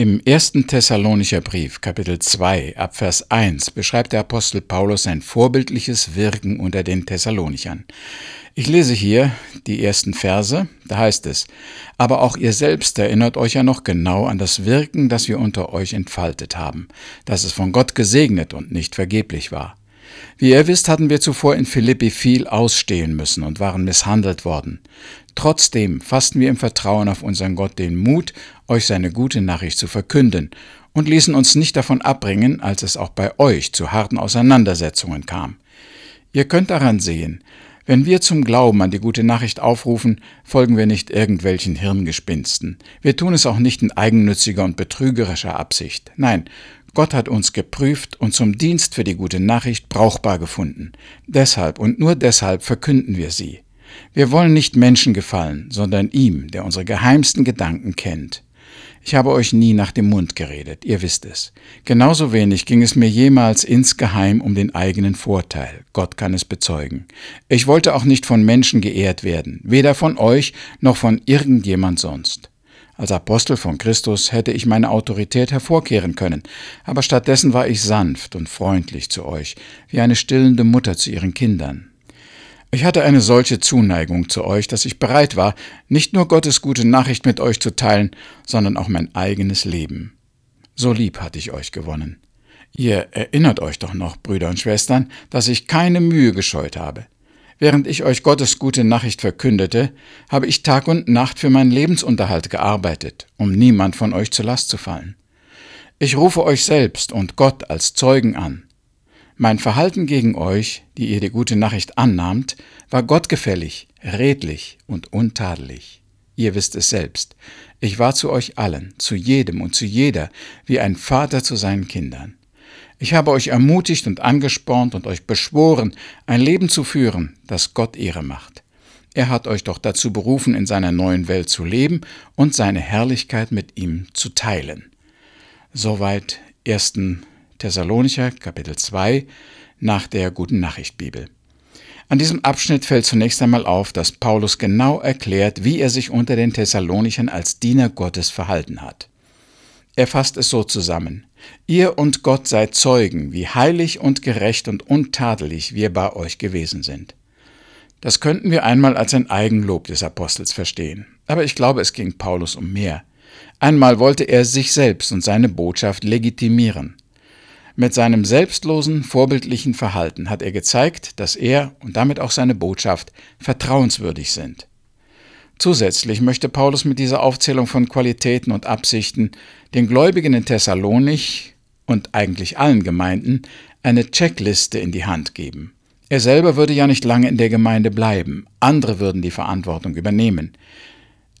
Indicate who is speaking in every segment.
Speaker 1: Im ersten Thessalonicher Brief, Kapitel 2, Abvers 1, beschreibt der Apostel Paulus sein vorbildliches Wirken unter den Thessalonichern. Ich lese hier die ersten Verse, da heißt es, aber auch ihr selbst erinnert euch ja noch genau an das Wirken, das wir unter euch entfaltet haben, dass es von Gott gesegnet und nicht vergeblich war. Wie ihr wisst, hatten wir zuvor in Philippi viel ausstehen müssen und waren misshandelt worden. Trotzdem fassten wir im Vertrauen auf unseren Gott den Mut, euch seine gute Nachricht zu verkünden und ließen uns nicht davon abbringen, als es auch bei euch zu harten Auseinandersetzungen kam. Ihr könnt daran sehen, wenn wir zum Glauben an die gute Nachricht aufrufen, folgen wir nicht irgendwelchen Hirngespinsten. Wir tun es auch nicht in eigennütziger und betrügerischer Absicht. Nein, Gott hat uns geprüft und zum Dienst für die gute Nachricht brauchbar gefunden. Deshalb und nur deshalb verkünden wir sie. Wir wollen nicht Menschen gefallen, sondern ihm, der unsere geheimsten Gedanken kennt. Ich habe euch nie nach dem Mund geredet, ihr wisst es. Genauso wenig ging es mir jemals insgeheim um den eigenen Vorteil, Gott kann es bezeugen. Ich wollte auch nicht von Menschen geehrt werden, weder von euch noch von irgendjemand sonst. Als Apostel von Christus hätte ich meine Autorität hervorkehren können, aber stattdessen war ich sanft und freundlich zu euch, wie eine stillende Mutter zu ihren Kindern. Ich hatte eine solche Zuneigung zu euch, dass ich bereit war, nicht nur Gottes gute Nachricht mit euch zu teilen, sondern auch mein eigenes Leben. So lieb hatte ich euch gewonnen. Ihr erinnert euch doch noch, Brüder und Schwestern, dass ich keine Mühe gescheut habe. Während ich euch Gottes gute Nachricht verkündete, habe ich Tag und Nacht für meinen Lebensunterhalt gearbeitet, um niemand von euch zur Last zu fallen. Ich rufe euch selbst und Gott als Zeugen an. Mein Verhalten gegen euch, die ihr die gute Nachricht annahmt, war gottgefällig, redlich und untadelig. Ihr wisst es selbst. Ich war zu euch allen, zu jedem und zu jeder, wie ein Vater zu seinen Kindern. Ich habe euch ermutigt und angespornt und euch beschworen, ein Leben zu führen, das Gott Ehre macht. Er hat euch doch dazu berufen, in seiner neuen Welt zu leben und seine Herrlichkeit mit ihm zu teilen. Soweit 1. Thessalonicher Kapitel 2 nach der Guten Nachricht Bibel. An diesem Abschnitt fällt zunächst einmal auf, dass Paulus genau erklärt, wie er sich unter den Thessalonichern als Diener Gottes verhalten hat. Er fasst es so zusammen. Ihr und Gott seid Zeugen, wie heilig und gerecht und untadelig wir bei euch gewesen sind. Das könnten wir einmal als ein Eigenlob des Apostels verstehen. Aber ich glaube, es ging Paulus um mehr. Einmal wollte er sich selbst und seine Botschaft legitimieren. Mit seinem selbstlosen, vorbildlichen Verhalten hat er gezeigt, dass er und damit auch seine Botschaft vertrauenswürdig sind. Zusätzlich möchte Paulus mit dieser Aufzählung von Qualitäten und Absichten den Gläubigen in Thessalonich und eigentlich allen Gemeinden eine Checkliste in die Hand geben. Er selber würde ja nicht lange in der Gemeinde bleiben, andere würden die Verantwortung übernehmen.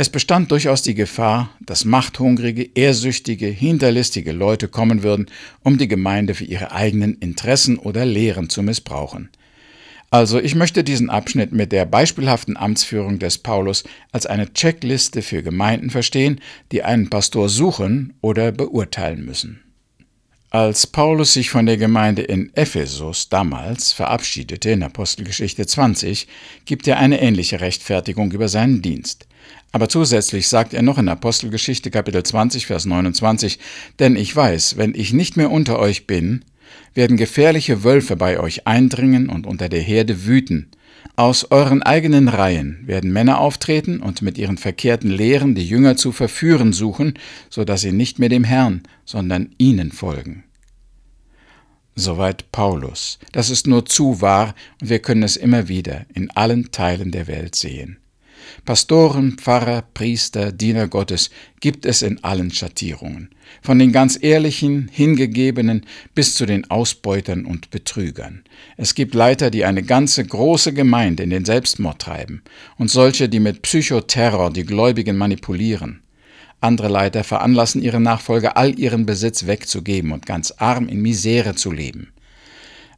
Speaker 1: Es bestand durchaus die Gefahr, dass machthungrige, ehrsüchtige, hinterlistige Leute kommen würden, um die Gemeinde für ihre eigenen Interessen oder Lehren zu missbrauchen. Also ich möchte diesen Abschnitt mit der beispielhaften Amtsführung des Paulus als eine Checkliste für Gemeinden verstehen, die einen Pastor suchen oder beurteilen müssen. Als Paulus sich von der Gemeinde in Ephesus damals verabschiedete in Apostelgeschichte 20, gibt er eine ähnliche Rechtfertigung über seinen Dienst. Aber zusätzlich sagt er noch in Apostelgeschichte Kapitel 20, Vers 29, Denn ich weiß, wenn ich nicht mehr unter euch bin, werden gefährliche Wölfe bei euch eindringen und unter der Herde wüten. Aus euren eigenen Reihen werden Männer auftreten und mit ihren verkehrten Lehren die Jünger zu verführen suchen, so dass sie nicht mehr dem Herrn, sondern ihnen folgen. Soweit Paulus. Das ist nur zu wahr und wir können es immer wieder in allen Teilen der Welt sehen. Pastoren, Pfarrer, Priester, Diener Gottes gibt es in allen Schattierungen, von den ganz ehrlichen, hingegebenen bis zu den Ausbeutern und Betrügern. Es gibt Leiter, die eine ganze große Gemeinde in den Selbstmord treiben und solche, die mit Psychoterror die Gläubigen manipulieren. Andere Leiter veranlassen ihre Nachfolger, all ihren Besitz wegzugeben und ganz arm in Misere zu leben.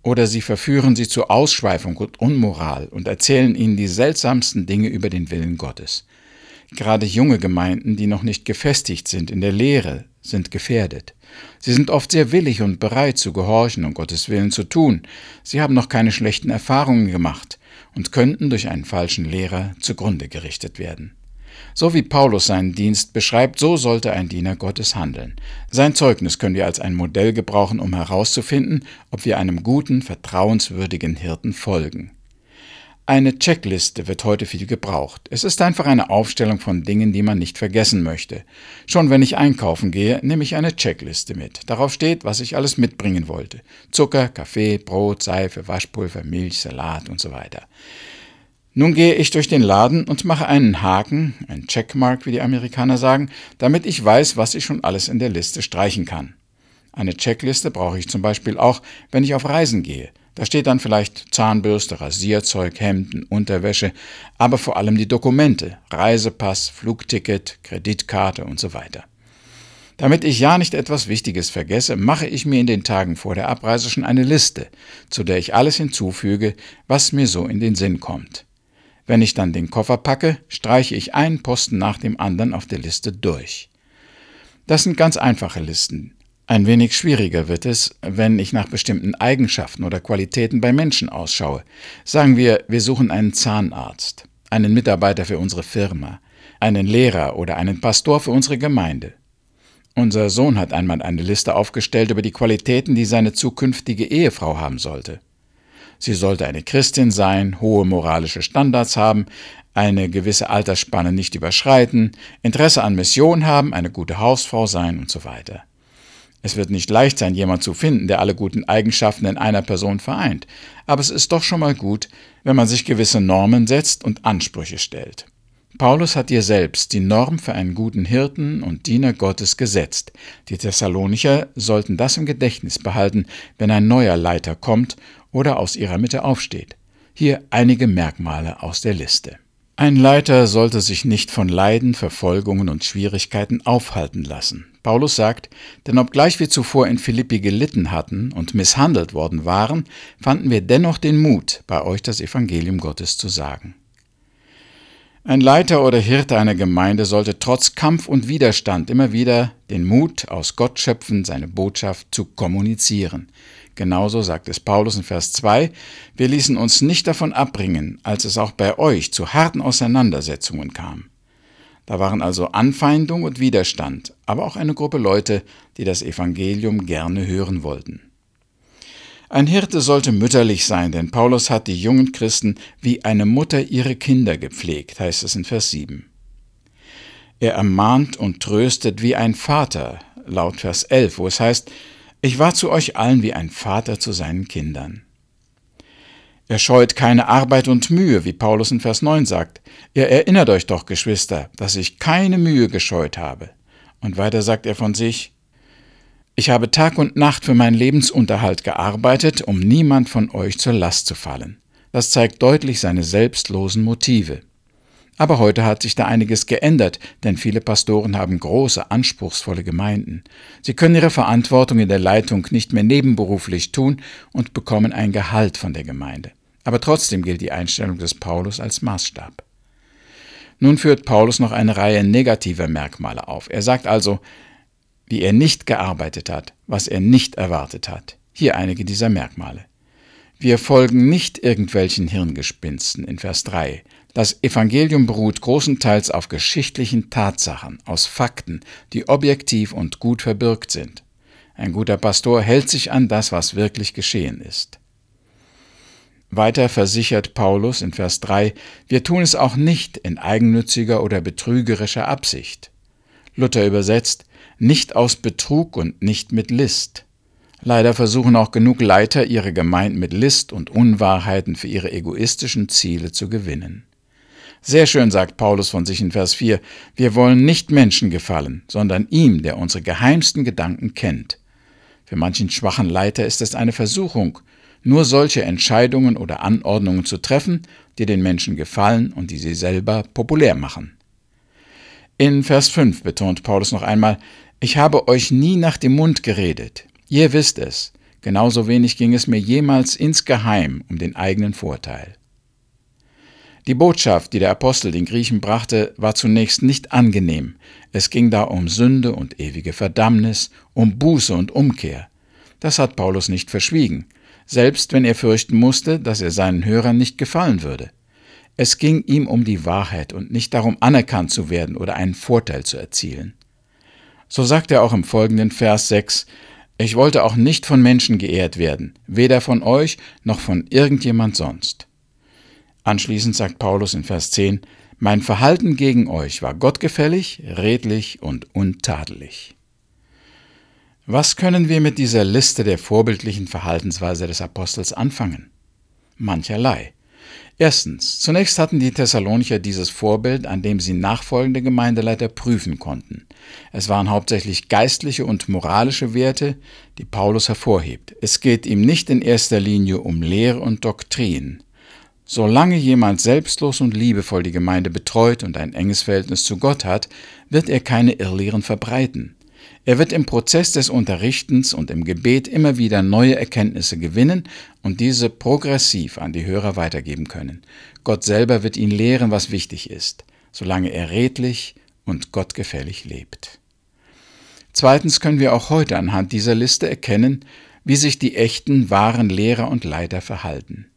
Speaker 1: Oder sie verführen sie zu Ausschweifung und Unmoral und erzählen ihnen die seltsamsten Dinge über den Willen Gottes. Gerade junge Gemeinden, die noch nicht gefestigt sind in der Lehre, sind gefährdet. Sie sind oft sehr willig und bereit zu gehorchen und Gottes Willen zu tun. Sie haben noch keine schlechten Erfahrungen gemacht und könnten durch einen falschen Lehrer zugrunde gerichtet werden. So wie Paulus seinen Dienst beschreibt, so sollte ein Diener Gottes handeln. Sein Zeugnis können wir als ein Modell gebrauchen, um herauszufinden, ob wir einem guten, vertrauenswürdigen Hirten folgen. Eine Checkliste wird heute viel gebraucht. Es ist einfach eine Aufstellung von Dingen, die man nicht vergessen möchte. Schon wenn ich einkaufen gehe, nehme ich eine Checkliste mit. Darauf steht, was ich alles mitbringen wollte. Zucker, Kaffee, Brot, Seife, Waschpulver, Milch, Salat und so weiter. Nun gehe ich durch den Laden und mache einen Haken, ein Checkmark, wie die Amerikaner sagen, damit ich weiß, was ich schon alles in der Liste streichen kann. Eine Checkliste brauche ich zum Beispiel auch, wenn ich auf Reisen gehe. Da steht dann vielleicht Zahnbürste, Rasierzeug, Hemden, Unterwäsche, aber vor allem die Dokumente, Reisepass, Flugticket, Kreditkarte und so weiter. Damit ich ja nicht etwas Wichtiges vergesse, mache ich mir in den Tagen vor der Abreise schon eine Liste, zu der ich alles hinzufüge, was mir so in den Sinn kommt. Wenn ich dann den Koffer packe, streiche ich einen Posten nach dem anderen auf der Liste durch. Das sind ganz einfache Listen. Ein wenig schwieriger wird es, wenn ich nach bestimmten Eigenschaften oder Qualitäten bei Menschen ausschaue. Sagen wir, wir suchen einen Zahnarzt, einen Mitarbeiter für unsere Firma, einen Lehrer oder einen Pastor für unsere Gemeinde. Unser Sohn hat einmal eine Liste aufgestellt über die Qualitäten, die seine zukünftige Ehefrau haben sollte. Sie sollte eine Christin sein, hohe moralische Standards haben, eine gewisse Altersspanne nicht überschreiten, Interesse an Mission haben, eine gute Hausfrau sein und so weiter. Es wird nicht leicht sein, jemand zu finden, der alle guten Eigenschaften in einer Person vereint, aber es ist doch schon mal gut, wenn man sich gewisse Normen setzt und Ansprüche stellt. Paulus hat dir selbst die Norm für einen guten Hirten und Diener Gottes gesetzt. Die Thessalonicher sollten das im Gedächtnis behalten, wenn ein neuer Leiter kommt oder aus ihrer Mitte aufsteht. Hier einige Merkmale aus der Liste. Ein Leiter sollte sich nicht von Leiden, Verfolgungen und Schwierigkeiten aufhalten lassen. Paulus sagt, denn obgleich wir zuvor in Philippi gelitten hatten und misshandelt worden waren, fanden wir dennoch den Mut, bei euch das Evangelium Gottes zu sagen. Ein Leiter oder Hirte einer Gemeinde sollte trotz Kampf und Widerstand immer wieder den Mut aus Gott schöpfen, seine Botschaft zu kommunizieren. Genauso sagt es Paulus in Vers 2, wir ließen uns nicht davon abbringen, als es auch bei euch zu harten Auseinandersetzungen kam. Da waren also Anfeindung und Widerstand, aber auch eine Gruppe Leute, die das Evangelium gerne hören wollten. Ein Hirte sollte mütterlich sein, denn Paulus hat die jungen Christen wie eine Mutter ihre Kinder gepflegt, heißt es in Vers 7. Er ermahnt und tröstet wie ein Vater, laut Vers 11, wo es heißt, ich war zu euch allen wie ein Vater zu seinen Kindern. Er scheut keine Arbeit und Mühe, wie Paulus in Vers 9 sagt. Ihr erinnert euch doch, Geschwister, dass ich keine Mühe gescheut habe. Und weiter sagt er von sich, ich habe Tag und Nacht für meinen Lebensunterhalt gearbeitet, um niemand von euch zur Last zu fallen. Das zeigt deutlich seine selbstlosen Motive. Aber heute hat sich da einiges geändert, denn viele Pastoren haben große, anspruchsvolle Gemeinden. Sie können ihre Verantwortung in der Leitung nicht mehr nebenberuflich tun und bekommen ein Gehalt von der Gemeinde. Aber trotzdem gilt die Einstellung des Paulus als Maßstab. Nun führt Paulus noch eine Reihe negativer Merkmale auf. Er sagt also, wie er nicht gearbeitet hat, was er nicht erwartet hat. Hier einige dieser Merkmale. Wir folgen nicht irgendwelchen Hirngespinsten in Vers 3. Das Evangelium beruht großenteils auf geschichtlichen Tatsachen, aus Fakten, die objektiv und gut verbürgt sind. Ein guter Pastor hält sich an das, was wirklich geschehen ist. Weiter versichert Paulus in Vers 3, wir tun es auch nicht in eigennütziger oder betrügerischer Absicht. Luther übersetzt, nicht aus Betrug und nicht mit List. Leider versuchen auch genug Leiter, ihre Gemeinden mit List und Unwahrheiten für ihre egoistischen Ziele zu gewinnen. Sehr schön sagt Paulus von sich in Vers 4, wir wollen nicht Menschen gefallen, sondern ihm, der unsere geheimsten Gedanken kennt. Für manchen schwachen Leiter ist es eine Versuchung, nur solche Entscheidungen oder Anordnungen zu treffen, die den Menschen gefallen und die sie selber populär machen. In Vers 5 betont Paulus noch einmal, ich habe euch nie nach dem Mund geredet. Ihr wisst es. Genauso wenig ging es mir jemals insgeheim um den eigenen Vorteil. Die Botschaft, die der Apostel den Griechen brachte, war zunächst nicht angenehm. Es ging da um Sünde und ewige Verdammnis, um Buße und Umkehr. Das hat Paulus nicht verschwiegen, selbst wenn er fürchten musste, dass er seinen Hörern nicht gefallen würde. Es ging ihm um die Wahrheit und nicht darum, anerkannt zu werden oder einen Vorteil zu erzielen. So sagt er auch im folgenden Vers 6, Ich wollte auch nicht von Menschen geehrt werden, weder von euch noch von irgendjemand sonst. Anschließend sagt Paulus in Vers 10, Mein Verhalten gegen euch war gottgefällig, redlich und untadelig. Was können wir mit dieser Liste der vorbildlichen Verhaltensweise des Apostels anfangen? Mancherlei. Erstens, zunächst hatten die Thessalonicher dieses Vorbild, an dem sie nachfolgende Gemeindeleiter prüfen konnten. Es waren hauptsächlich geistliche und moralische Werte, die Paulus hervorhebt. Es geht ihm nicht in erster Linie um Lehre und Doktrin. Solange jemand selbstlos und liebevoll die Gemeinde betreut und ein enges Verhältnis zu Gott hat, wird er keine Irrlehren verbreiten. Er wird im Prozess des Unterrichtens und im Gebet immer wieder neue Erkenntnisse gewinnen und diese progressiv an die Hörer weitergeben können. Gott selber wird ihn lehren, was wichtig ist, solange er redlich und gottgefällig lebt. Zweitens können wir auch heute anhand dieser Liste erkennen, wie sich die echten, wahren Lehrer und Leiter verhalten.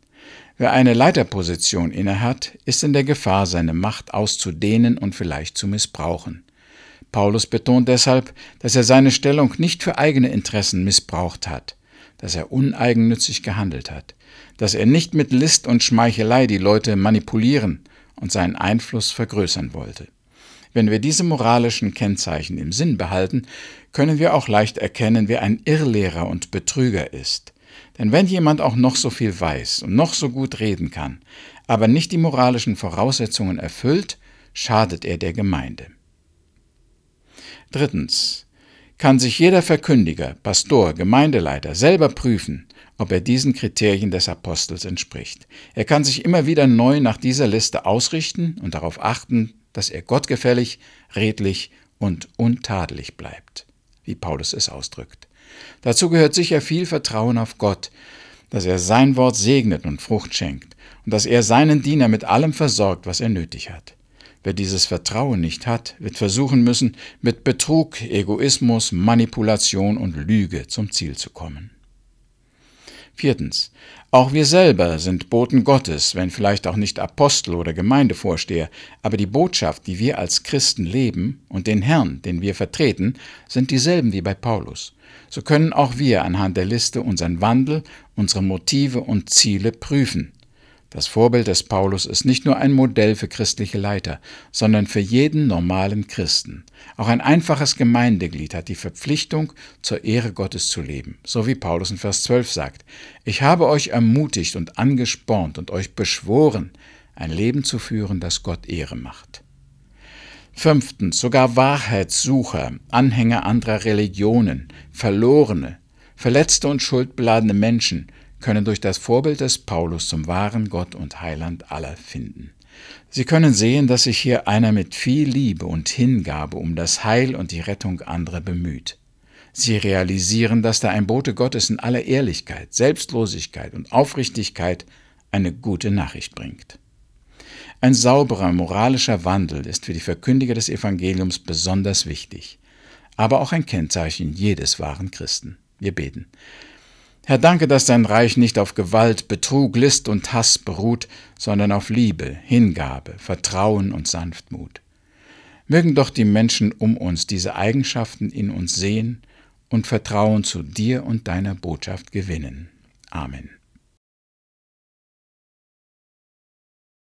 Speaker 1: Wer eine Leiterposition innehat, ist in der Gefahr, seine Macht auszudehnen und vielleicht zu missbrauchen. Paulus betont deshalb, dass er seine Stellung nicht für eigene Interessen missbraucht hat, dass er uneigennützig gehandelt hat, dass er nicht mit List und Schmeichelei die Leute manipulieren und seinen Einfluss vergrößern wollte. Wenn wir diese moralischen Kennzeichen im Sinn behalten, können wir auch leicht erkennen, wer ein Irrlehrer und Betrüger ist. Denn wenn jemand auch noch so viel weiß und noch so gut reden kann, aber nicht die moralischen Voraussetzungen erfüllt, schadet er der Gemeinde. Drittens kann sich jeder Verkündiger, Pastor, Gemeindeleiter selber prüfen, ob er diesen Kriterien des Apostels entspricht. Er kann sich immer wieder neu nach dieser Liste ausrichten und darauf achten, dass er gottgefällig, redlich und untadelig bleibt, wie Paulus es ausdrückt. Dazu gehört sicher viel Vertrauen auf Gott, dass er sein Wort segnet und Frucht schenkt und dass er seinen Diener mit allem versorgt, was er nötig hat. Wer dieses Vertrauen nicht hat, wird versuchen müssen, mit Betrug, Egoismus, Manipulation und Lüge zum Ziel zu kommen. Viertens. Auch wir selber sind Boten Gottes, wenn vielleicht auch nicht Apostel oder Gemeindevorsteher, aber die Botschaft, die wir als Christen leben und den Herrn, den wir vertreten, sind dieselben wie bei Paulus. So können auch wir anhand der Liste unseren Wandel, unsere Motive und Ziele prüfen. Das Vorbild des Paulus ist nicht nur ein Modell für christliche Leiter, sondern für jeden normalen Christen. Auch ein einfaches Gemeindeglied hat die Verpflichtung, zur Ehre Gottes zu leben, so wie Paulus in Vers 12 sagt, Ich habe euch ermutigt und angespornt und euch beschworen, ein Leben zu führen, das Gott Ehre macht. Fünftens, sogar Wahrheitssucher, Anhänger anderer Religionen, Verlorene, verletzte und schuldbeladene Menschen können durch das Vorbild des Paulus zum wahren Gott und Heiland aller finden. Sie können sehen, dass sich hier einer mit viel Liebe und Hingabe um das Heil und die Rettung anderer bemüht. Sie realisieren, dass da ein Bote Gottes in aller Ehrlichkeit, Selbstlosigkeit und Aufrichtigkeit eine gute Nachricht bringt. Ein sauberer moralischer Wandel ist für die Verkündiger des Evangeliums besonders wichtig, aber auch ein Kennzeichen jedes wahren Christen. Wir beten. Herr, danke, dass dein Reich nicht auf Gewalt, Betrug, List und Hass beruht, sondern auf Liebe, Hingabe, Vertrauen und Sanftmut. Mögen doch die Menschen um uns diese Eigenschaften in uns sehen und Vertrauen zu dir und deiner Botschaft gewinnen. Amen.